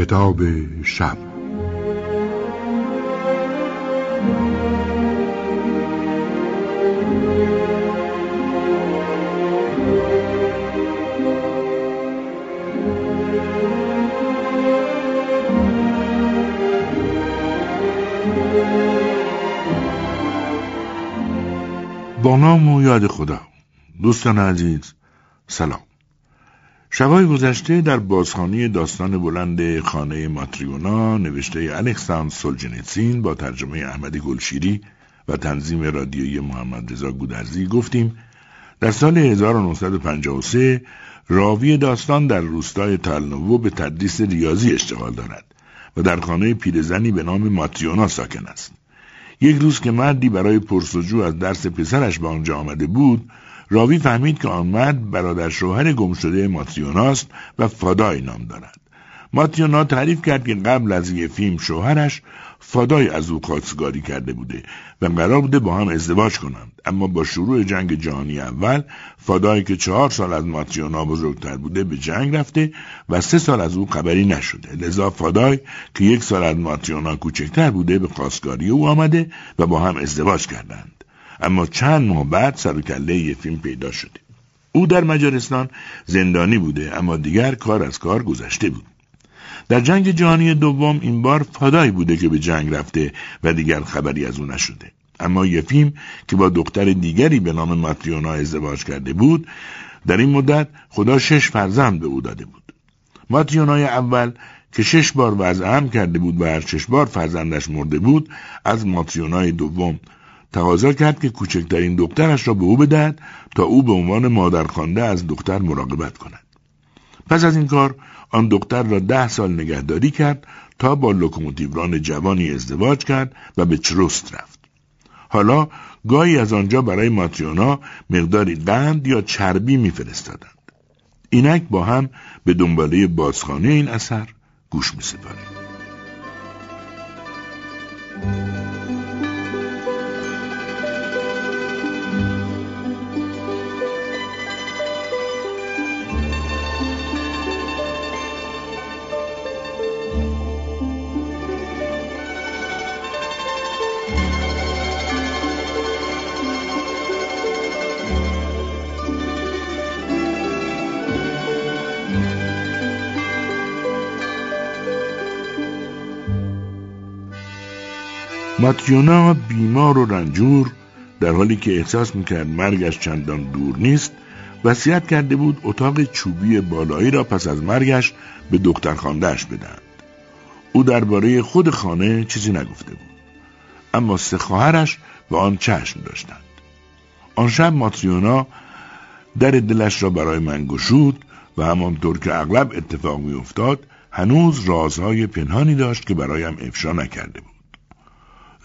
کتاب شب. با نام و یاد خدا. دوستان عزیز سلام. شبای گذشته در بازخانی داستان بلند خانه ماتریونا نوشته الکساندر سولجنیتسین با ترجمه احمد گلشیری و تنظیم رادیویی محمد رضا گودرزی گفتیم در سال 1953 راوی داستان در روستای تالنوو به تدریس ریاضی اشتغال دارد و در خانه پیرزنی به نام ماتریونا ساکن است. یک روز که مردی برای پرسجو از درس پسرش به آنجا آمده بود راوی فهمید که آن مرد برادر شوهر گمشده ماتریوناست و فادای نام دارد. ماتیونا تعریف کرد که قبل از یه فیلم شوهرش فادای از او خواستگاری کرده بوده و قرار بوده با هم ازدواج کنند. اما با شروع جنگ جهانی اول فادای که چهار سال از ماتیونا بزرگتر بوده به جنگ رفته و سه سال از او خبری نشده. لذا فادای که یک سال از ماتیونا کوچکتر بوده به خواستگاری او آمده و با هم ازدواج کردند. اما چند ماه بعد سر و کله یه فیلم پیدا شده. او در مجارستان زندانی بوده اما دیگر کار از کار گذشته بود. در جنگ جهانی دوم این بار فادای بوده که به جنگ رفته و دیگر خبری از او نشده. اما یفیم که با دختر دیگری به نام ماتریونا ازدواج کرده بود در این مدت خدا شش فرزند به او داده بود. ماتریونای اول که شش بار وضع هم کرده بود و هر شش بار فرزندش مرده بود از ماتریونای دوم تقاضا کرد که کوچکترین دخترش را به او بدهد تا او به عنوان مادرخوانده از دختر مراقبت کند. پس از این کار آن دختر را ده سال نگهداری کرد تا با لوکوموتیوران جوانی ازدواج کرد و به چروست رفت. حالا گاهی از آنجا برای ماتریونا مقداری قند یا چربی میفرستادند. اینک با هم به دنباله بازخانه این اثر گوش میسپاریم ماتیونا بیمار و رنجور در حالی که احساس می‌کرد مرگش چندان دور نیست وصیت کرده بود اتاق چوبی بالایی را پس از مرگش به دختر خاندهش بدهند. او درباره خود خانه چیزی نگفته بود اما سه خواهرش به آن چشم داشتند. آن شب ماتریونا در دلش را برای من گشود و همانطور که اغلب اتفاق میافتاد هنوز رازهای پنهانی داشت که برایم افشا نکرده بود.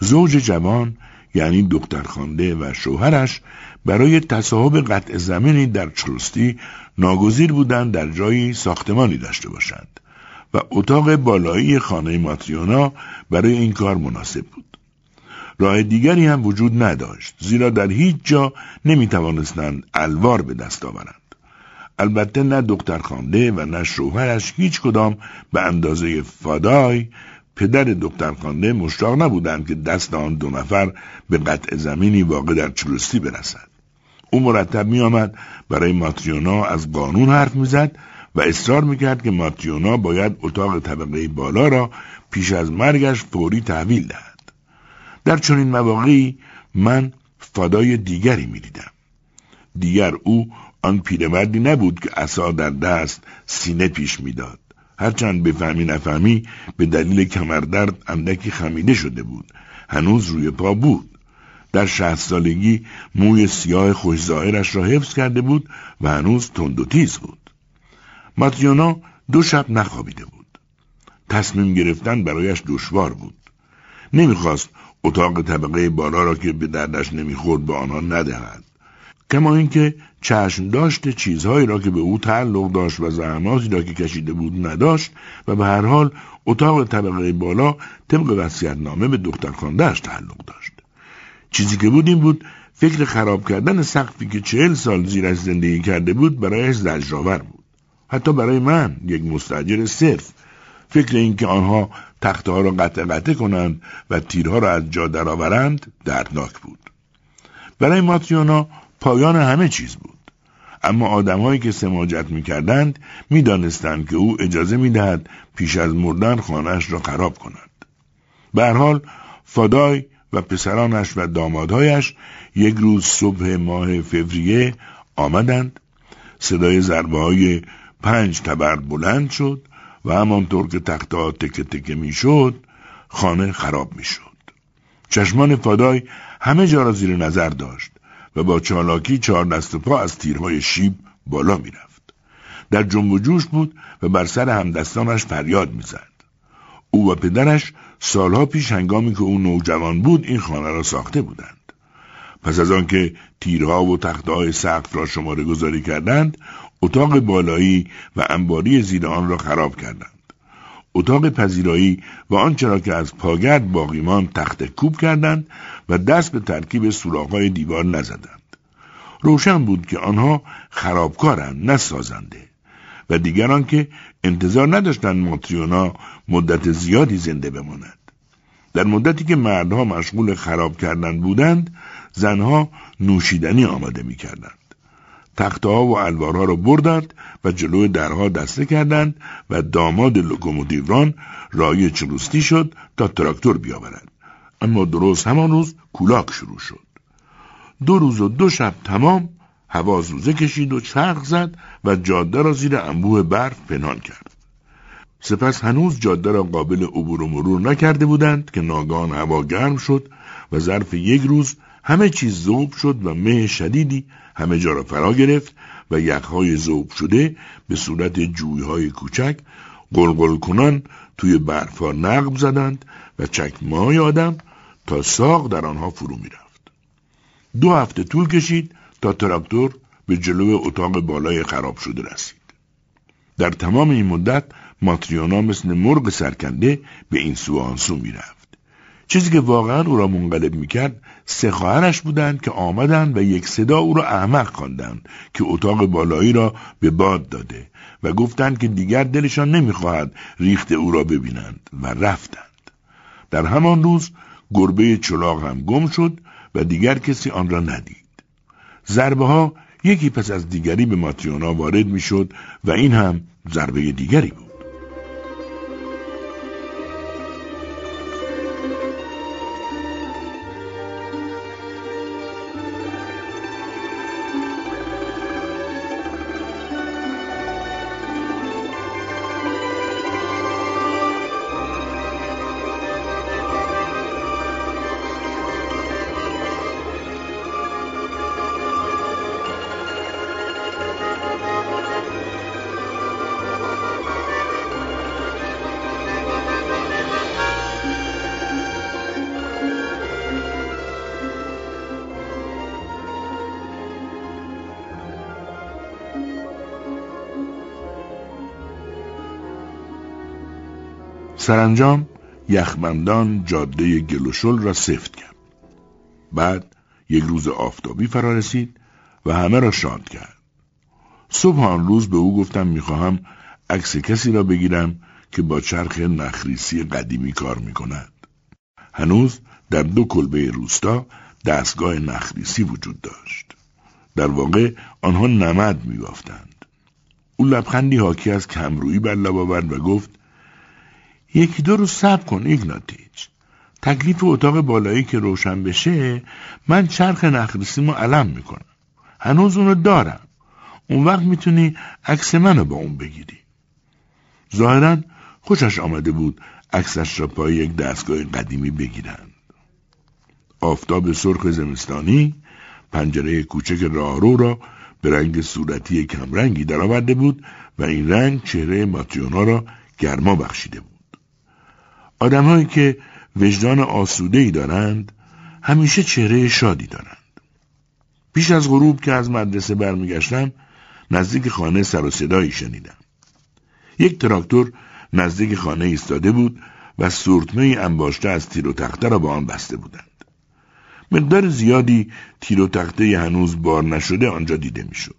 زوج جوان یعنی دختر خانده و شوهرش برای تصاحب قطع زمینی در چروستی ناگزیر بودند در جایی ساختمانی داشته باشند و اتاق بالایی خانه ماتریونا برای این کار مناسب بود. راه دیگری هم وجود نداشت زیرا در هیچ جا نمی توانستند الوار به دست آورند. البته نه دختر خانده و نه شوهرش هیچ کدام به اندازه فادای پدر دکتر خانده مشتاق نبودند که دست آن دو نفر به قطع زمینی واقع در چلوستی برسد. او مرتب می آمد برای ماتریونا از قانون حرف می‌زد و اصرار می‌کرد که ماتریونا باید اتاق طبقه بالا را پیش از مرگش فوری تحویل دهد. در چنین مواقعی من فدای دیگری می‌دیدم. دیگر او آن پیرمردی نبود که عصا در دست سینه پیش می‌داد. هرچند بفهمی نفهمی به دلیل کمردرد اندکی خمیده شده بود. هنوز روی پا بود. در شهست سالگی موی سیاه خوشظاهرش را حفظ کرده بود و هنوز تند و تیز بود. ماتیونا دو شب نخوابیده بود. تصمیم گرفتن برایش دشوار بود. نمی‌خواست اتاق طبقه بالا را که به دردش نمی‌خورد به آنها ندهد. کما اینکه چشم داشت چیزهایی را که به او تعلق داشت و زحماتی را که کشیده بود نداشت و به هر حال اتاق طبقه بالا طبق نامه به دختر خاندهش تعلق داشت. چیزی که بود این بود فکر خراب کردن سقفی که چهل سال زیرش زندگی کرده بود برایش زجرآور بود. حتی برای من یک مستجر صرف. فکر اینکه آنها تخته ها را قطع قطع کنند و تیرها را از جا درآورند دردناک بود. برای ماتریونا پایان همه چیز بود. اما آدمهایی که سماجت می‌کردند می‌دانستند که او اجازه می‌دهد پیش از مردن خانهاش را خراب کند. به حال فادای و پسرانش و دامادهایش یک روز صبح ماه فوریه آمدند. صدای ضربه های پنج تبرد بلند شد و همانطور که تخته تکه تکه می‌شد خانه خراب می‌شد. چشمان فادای همه جا را زیر نظر داشت. و با چالاکی چهار دست و پا از تیرهای شیب بالا می‌رفت. در جنب و جوش بود و بر سر همدستانش فریاد می‌زد. او و پدرش سالها پیش هنگامی که او نوجوان بود این خانه را ساخته بودند. پس از آنکه تیرها و تختهای سقف را شماره گذاری کردند اتاق بالایی و انباری زیر آن را خراب کردند. اتاق پذیرایی و آنچه را که از پاگرد باقیمان تخت کوب کردند و دست به ترکیب سوراخ‌های دیوار نزدند. روشن بود که آنها خرابکارند نه سازنده. و دیگران که انتظار نداشتند ماتریونا مدت زیادی زنده بماند. در مدتی که مردها مشغول خراب کردن بودند زنها نوشیدنی آماده می کردند. ها و الوارها را بردند و جلوی درها دسته کردند و داماد لوکوموتیوران رای چروستی شد تا تراکتور بیاورد. اما درست همان روز کولاک شروع شد. دو روز و دو شب تمام هوا زوزه کشید و چرخ زد و جاده را زیر انبوه برف پنهان کرد. سپس هنوز جاده را قابل عبور و مرور نکرده بودند که ناگان هوا گرم شد و ظرف یک روز همه چیز ذوب شد و مه شدیدی همه جا را فرا گرفت و یخهای ذوب شده به صورت جویهای کوچک قلقل کنان توی برفها نقب زدند و چکمه آدم تا ساق در آنها فرو می‌رفت. دو هفته طول کشید تا تراکتور به جلو اتاق بالای خراب شده رسید. در تمام این مدت ماتریونا مثل مرغ سرکنده به این سو آنسو می‌رفت. چیزی که واقعا او را منقلب می‌کرد سه خواهرش بودند که آمدند و یک صدا او را احمق خواندند که اتاق بالایی را به باد داده و گفتند که دیگر دلشان نمی‌خواهد ریخت او را ببینند و رفتند. در همان روز گربه چلاق هم گم شد و دیگر کسی آن را ندید. ضربه ها یکی پس از دیگری به ماتریونا وارد می‌شد و این هم ضربه دیگری بود. سرانجام یخمندان جاده گلوشل را سفت کرد. بعد یک روز آفتابی فرا رسید و همه را شاد کرد. صبح آن روز به او گفتم می‌خواهم عکس کسی را بگیرم که با چرخ نخریسی قدیمی کار می‌کند. هنوز در دو کلبه روستا دستگاه نخریسی وجود داشت. در واقع آنها نمد میبافتند. او لبخندی حاکی از کمرویی بر لب آورد و گفت یکی دو روز صبر کن ایگناتیچ. تکلیف اتاق بالایی که روشن بشه من چرخ نخریسیمو علم می‌کنم. هنوز اونو دارم. اون وقت می‌تونی عکس منو با اون بگیری. ظاهرا خوشش آمده بود عکسش را پای یک دستگاه قدیمی بگیرند. آفتاب سرخ زمستانی پنجره کوچک راهرو را به رنگ صورتی کمرنگی درآورده بود و این رنگ چهره ماتیونا را گرما بخشیده بود. آدمهایی که وجدان آسوده ای دارند همیشه چهره شادی دارند. پیش از غروب که از مدرسه برمیگشتم نزدیک خانه سر و صدایی شنیدم. یک تراکتور نزدیک خانه ایستاده بود و سورتمه انباشته از تیر و تخته را با آن بسته بودند. مقدار زیادی تیر و تخته هنوز بار نشده آنجا دیده می‌شد.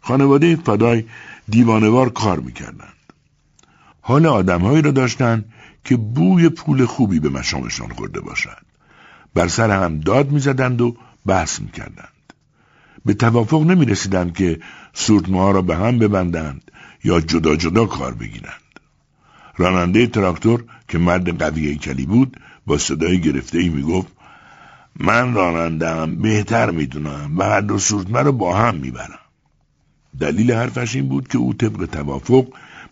خانواده فدای دیوانوار کار می‌کردند. حال آدمهایی را داشتند که بوی پول خوبی به مشامشان خورده باشد بر سر هم داد می‌زدند و بحث می‌کردند. به توافق نمی رسیدند که سورتمه ها را به هم ببندند یا جدا جدا کار بگیرند. راننده تراکتور که مرد قوی کلی بود با صدای گرفته ای می گفت من رانندم بهتر می‌دونم و هر دو سورتمه را با هم می‌برم. دلیل حرفش این بود که او طبق توافق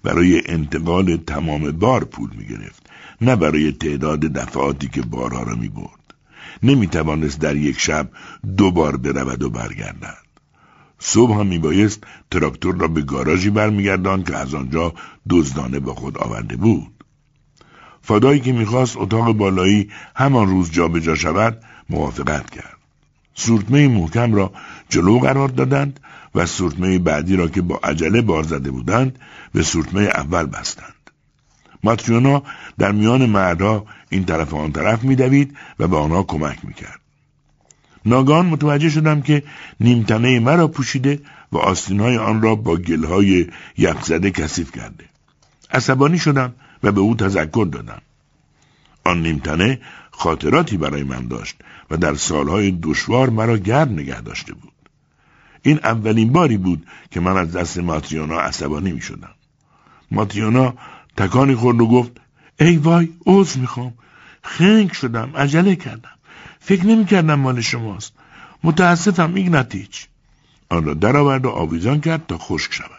برای انتقال تمام بار پول می گرفت نه برای تعداد دفعاتی که بارها را می برد نمی توانست در یک شب دو بار برود و برگردد. صبح هم میبایست تراکتور را به گاراژی برمیگردان که از آنجا دزدانه با خود آورده بود. فادایی که می‌خواست اتاق بالایی همان روز جابجا شود موافقت کرد. سورتمه محکم را جلو قرار دادند و سورتمه بعدی را که با عجله بار زده بودند به سورتمه اول بستند. ماتریونا در میان مردها این طرف و آن طرف میدوید و به آنها کمک می‌کرد. ناگان متوجه شدم که نیمتنه مرا پوشیده و آستینهای آن را با گلهای یخزده کثیف کرده. عصبانی شدم و به او تذکر دادم. آن نیمتنه خاطراتی برای من داشت و در سالهای دشوار مرا گرد نگه داشته بود. این اولین باری بود که من از دست ماتریونا عصبانی می شدم. ماتریونا تکانی خورد و گفت ای وای عوض می‌خوام. خنگ شدم عجله کردم. فکر نمی کردم مال شماست. متاسفم ایگناتیچ آن را درآورد و آویزان کرد تا خشک شود.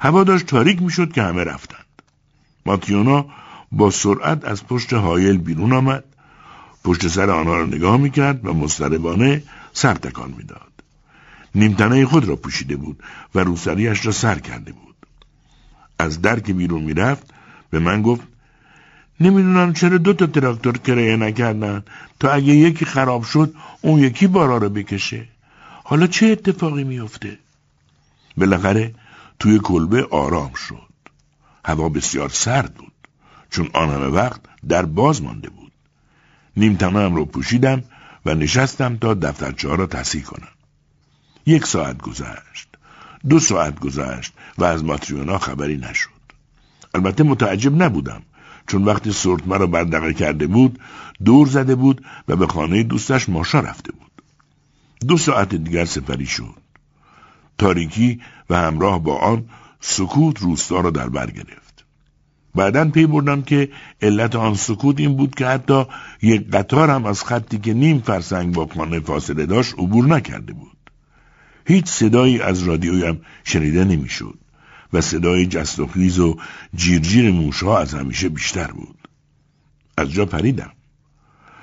هوا داشت تاریک می‌شد که همه رفتند. ماتیونا با سرعت از پشت حایل بیرون آمد. پشت سر آنها را نگاه می‌کرد و مستربانه سر تکان می‌داد. نیمتنه خود را پوشیده بود و روسریش را سر کرده بود. از در که بیرون می‌رفت به من گفت نمی‌دونم چرا دو تا تراکتور کرایه نکردن. تا اگه یکی خراب شد اون یکی بارا رو بکشه. حالا چه اتفاقی میفته بالاخره توی کلبه آرام شد. هوا بسیار سرد بود چون آن همه وقت در باز مانده بود. نیم هم رو پوشیدم و نشستم تا دفترچه را تصحیح کنم. یک ساعت گذشت دو ساعت گذشت و از ماتریونا خبری نشد. البته متعجب نبودم چون وقتی سورت مرا بردقه کرده بود دور زده بود و به خانه دوستش ماشا رفته بود. دو ساعت دیگر سپری شد. تاریکی و همراه با آن سکوت روستا را در بر گرفت. بعدا پی بردم که علت آن سکوت این بود که حتی یک قطار هم از خطی که نیم فرسنگ با خانه فاصله داشت عبور نکرده بود. هیچ صدایی از رادیویم شنیده نمی‌شد و صدای جست و خیز و جیرجیر موشها از همیشه بیشتر بود. از جا پریدم.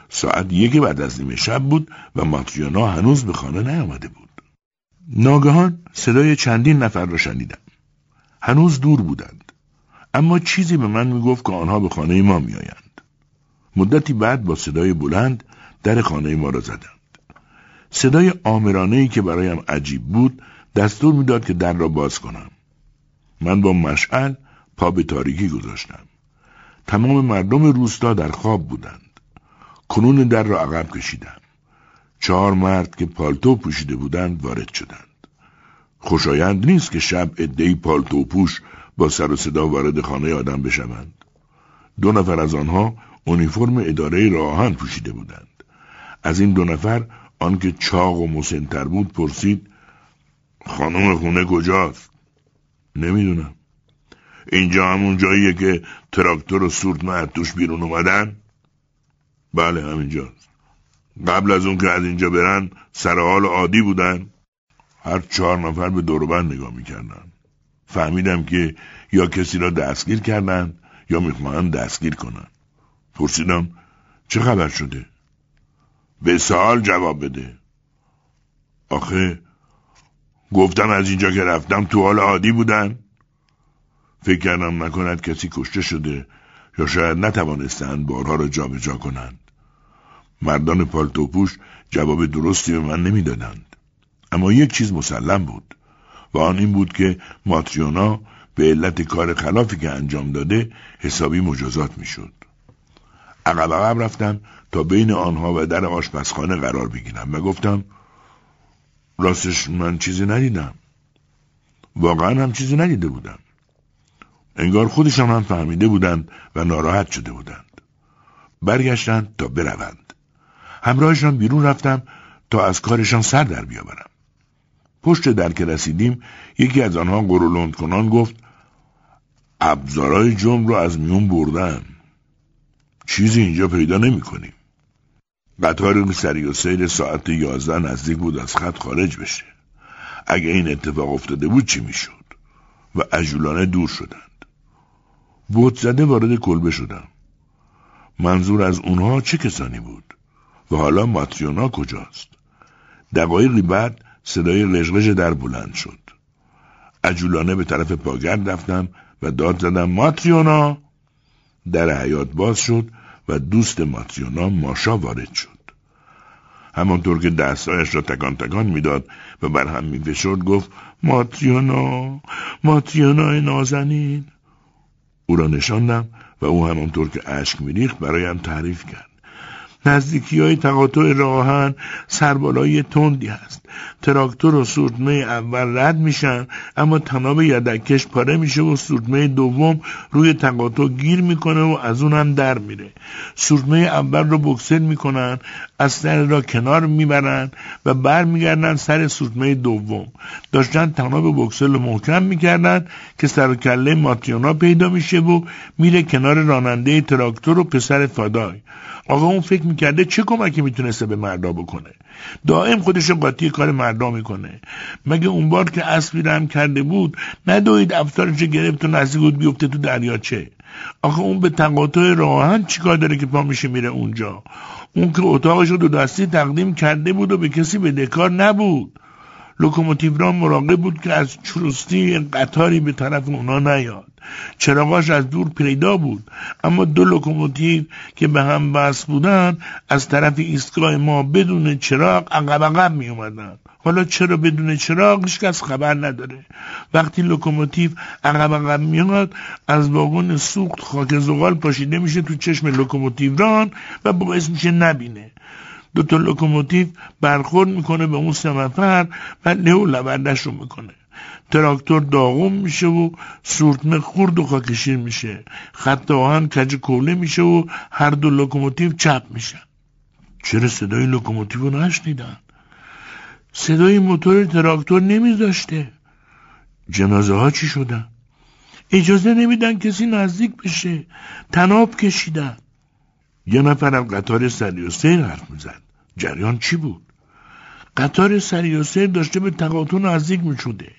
ساعت یک بعد از نیمه شب بود و ماتریانا هنوز به خانه نیامده بود. ناگهان صدای چندین نفر را شنیدم. هنوز دور بودند. اما چیزی به من می‌گفت که آنها به خانه ما میآیند. مدتی بعد با صدای بلند در خانه ما را زدند. صدای آمرانه ای که برایم عجیب بود دستور می‌داد که در را باز کنم. من با مشعل پا به تاریکی گذاشتم. تمام مردم روستا در خواب بودند. کنون در را عقب کشیدم. چهار مرد که پالتو پوشیده بودند وارد شدند. خوشایند نیست که شب عدهای پالتو پوش با سر و صدا وارد خانه آدم بشوند. دو نفر از آنها اونیفرم اداره راهان پوشیده بودند. از این دو نفر آنکه چاق و مسنتر بود پرسید خانم خونه کجاست؟ نمی‌دونم. اینجا همون جاییه که تراکتور و سورت توش بیرون اومدن؟ بله همینجاست. قبل از اون که از اینجا برن سر حال عادی بودن. هر چهار نفر به دوربند نگاه می‌کردن. فهمیدم که یا کسی را دستگیر کردن یا می‌خواهند دستگیر کنن پرسیدم چه خبر شده؟ به سوال جواب بده. آخه گفتم از اینجا که رفتم تو حال عادی بودن. فکر کردم نکند کسی کشته شده یا شاید نتوانستند بارها را جابجا کنند. مردان پالتوپوش جواب درستی به من نمی‌دادند. اما یک چیز مسلم بود و آن این بود که ماتریونا به علت کار خلافی که انجام داده حسابی مجازات می‌شد. عقب عقب رفتم تا بین آنها و در آشپزخانه قرار بگیرم و گفتم راستش من چیزی ندیدم. واقعا هم چیزی ندیده بودم. انگار خودشان هم فهمیده بودند و ناراحت شده بودند. برگشتند تا بروند. همراهشان بیرون رفتم تا از کارشان سر در بیاورم. پشت در که رسیدیم یکی از آنها قرولند کنان گفت ابزارای جمع رو از میون بردن. چیزی اینجا پیدا نمی کنیم. قطار سری و سیر ساعت یازده نزدیک بود از خط خارج بشه. اگه این اتفاق افتاده بود چی می‌شد؟ و عجولانه دور شدند. بود زده وارد کلبه شدم. منظور از اونها چه کسانی بود؟ و حالا ماتریونا کجاست؟ دقایقی بعد صدای لژلژ در بلند شد. عجولانه به طرف پاگرد رفتم و داد زدم ماتریونا در حیات باز شد و دوست ماتریونا ماشا وارد شد. همانطور که دستایش را تکان تکان می‌داد و بر هم میفشرد گفت ماتریونا ماتریونا نازنین. او را نشاندم و او همانطور که اشک میریخت برایم تعریف کرد. نزدیکی های تقاطع راهن سربالای تندی هست. تراکتور و سورتمه اول رد میشن اما تناب یدکش پاره میشه و سورتمه دوم روی تقاطع گیر می‌کنه و از اونم در میره. سورتمه اول رو بکسل می‌کنن از سر را کنار می‌برن و برمیگردن سر سورتمه دوم. داشتن تناب بکسل رو محکم می‌کردن که سر کله ماتیونا پیدا میشه و میره کنار راننده تراکتور و پسر فادای آقا اون فکر می‌کرده چه کمکی می‌تونسته به مردا بکنه؟ دائم خودش قاطی کار مردا می‌کنه. مگه اون بار که اسبی رم کرده بود ندوید افطارش گرفت و نزدیک بود بیفته تو دریاچه آخه اون به تقاطع راهن چیکار داره که پا میشه میره اونجا؟ اون که اتاقش رو دو دستی تقدیم کرده بود و به کسی بدهکار نبود. لوکوموتیو را مراقب بود که از چروستی قطاری به طرف اونا نیاد. چراغاش از دور پیدا بود. اما دو لوکوموتیو که به هم بسته بودن از طرف ایستگاه ما بدون چراغ عقب عقب می اومدن. حالا چرا بدون چراغ؟ هیچکس خبر نداره. وقتی لوکوموتیو عقب عقب میاد از واگن سوخت خاک زغال پاشیده میشه تو چشم لوکوموتیو ران و باعث میشه نبینه. دو تا لوکوموتیو برخورد می‌کنه به اون سه نفر و له و لوردش رو می‌کنه. تراکتور داغون میشه و سورتمه خورد و خاکشیر میشه. خط آهن کج و کوله میشه و هر دو لوکوموتیو چپ میشن. چرا صدای لوکوموتیو نشنیدن؟ صدای موتور تراکتور نمیذاشته. جنازه ها چی شدن؟ اجازه نمیدن کسی نزدیک بشه. تناب کشیدن. یه نفر از قطار سری و سیر حرف می‌زد. جریان چی بود؟ قطار سری و سیر داشته به تقاطع نزدیک می‌شده.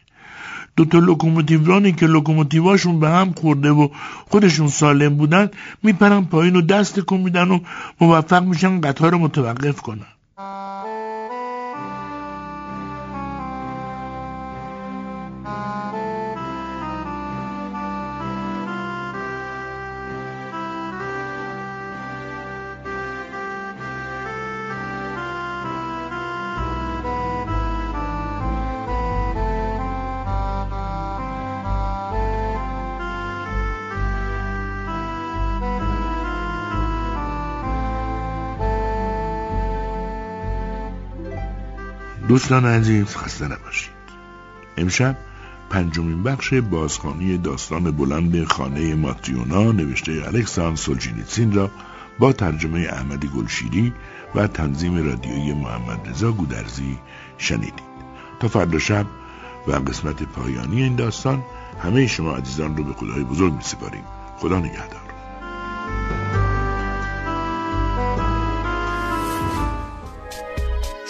دو تا لوکوموتیورانی که لوکوموتیواشون به هم خورده و خودشون سالم بودن میپرن پایین و دست کن میدن و موفق میشن قطار رو متوقف کنن. دوستان عزیز خسته نباشید. امشب پنجمین بخش بازخانی داستان بلند خانه ماتیونا نوشته الکسان سولجینیتسین را با ترجمه احمد گلشیری و تنظیم رادیویی محمد رضا گودرزی شنیدید. تا فردا شب و قسمت پایانی این داستان همه شما عزیزان رو به خدای بزرگ می سپاریم. خدا نگهدار.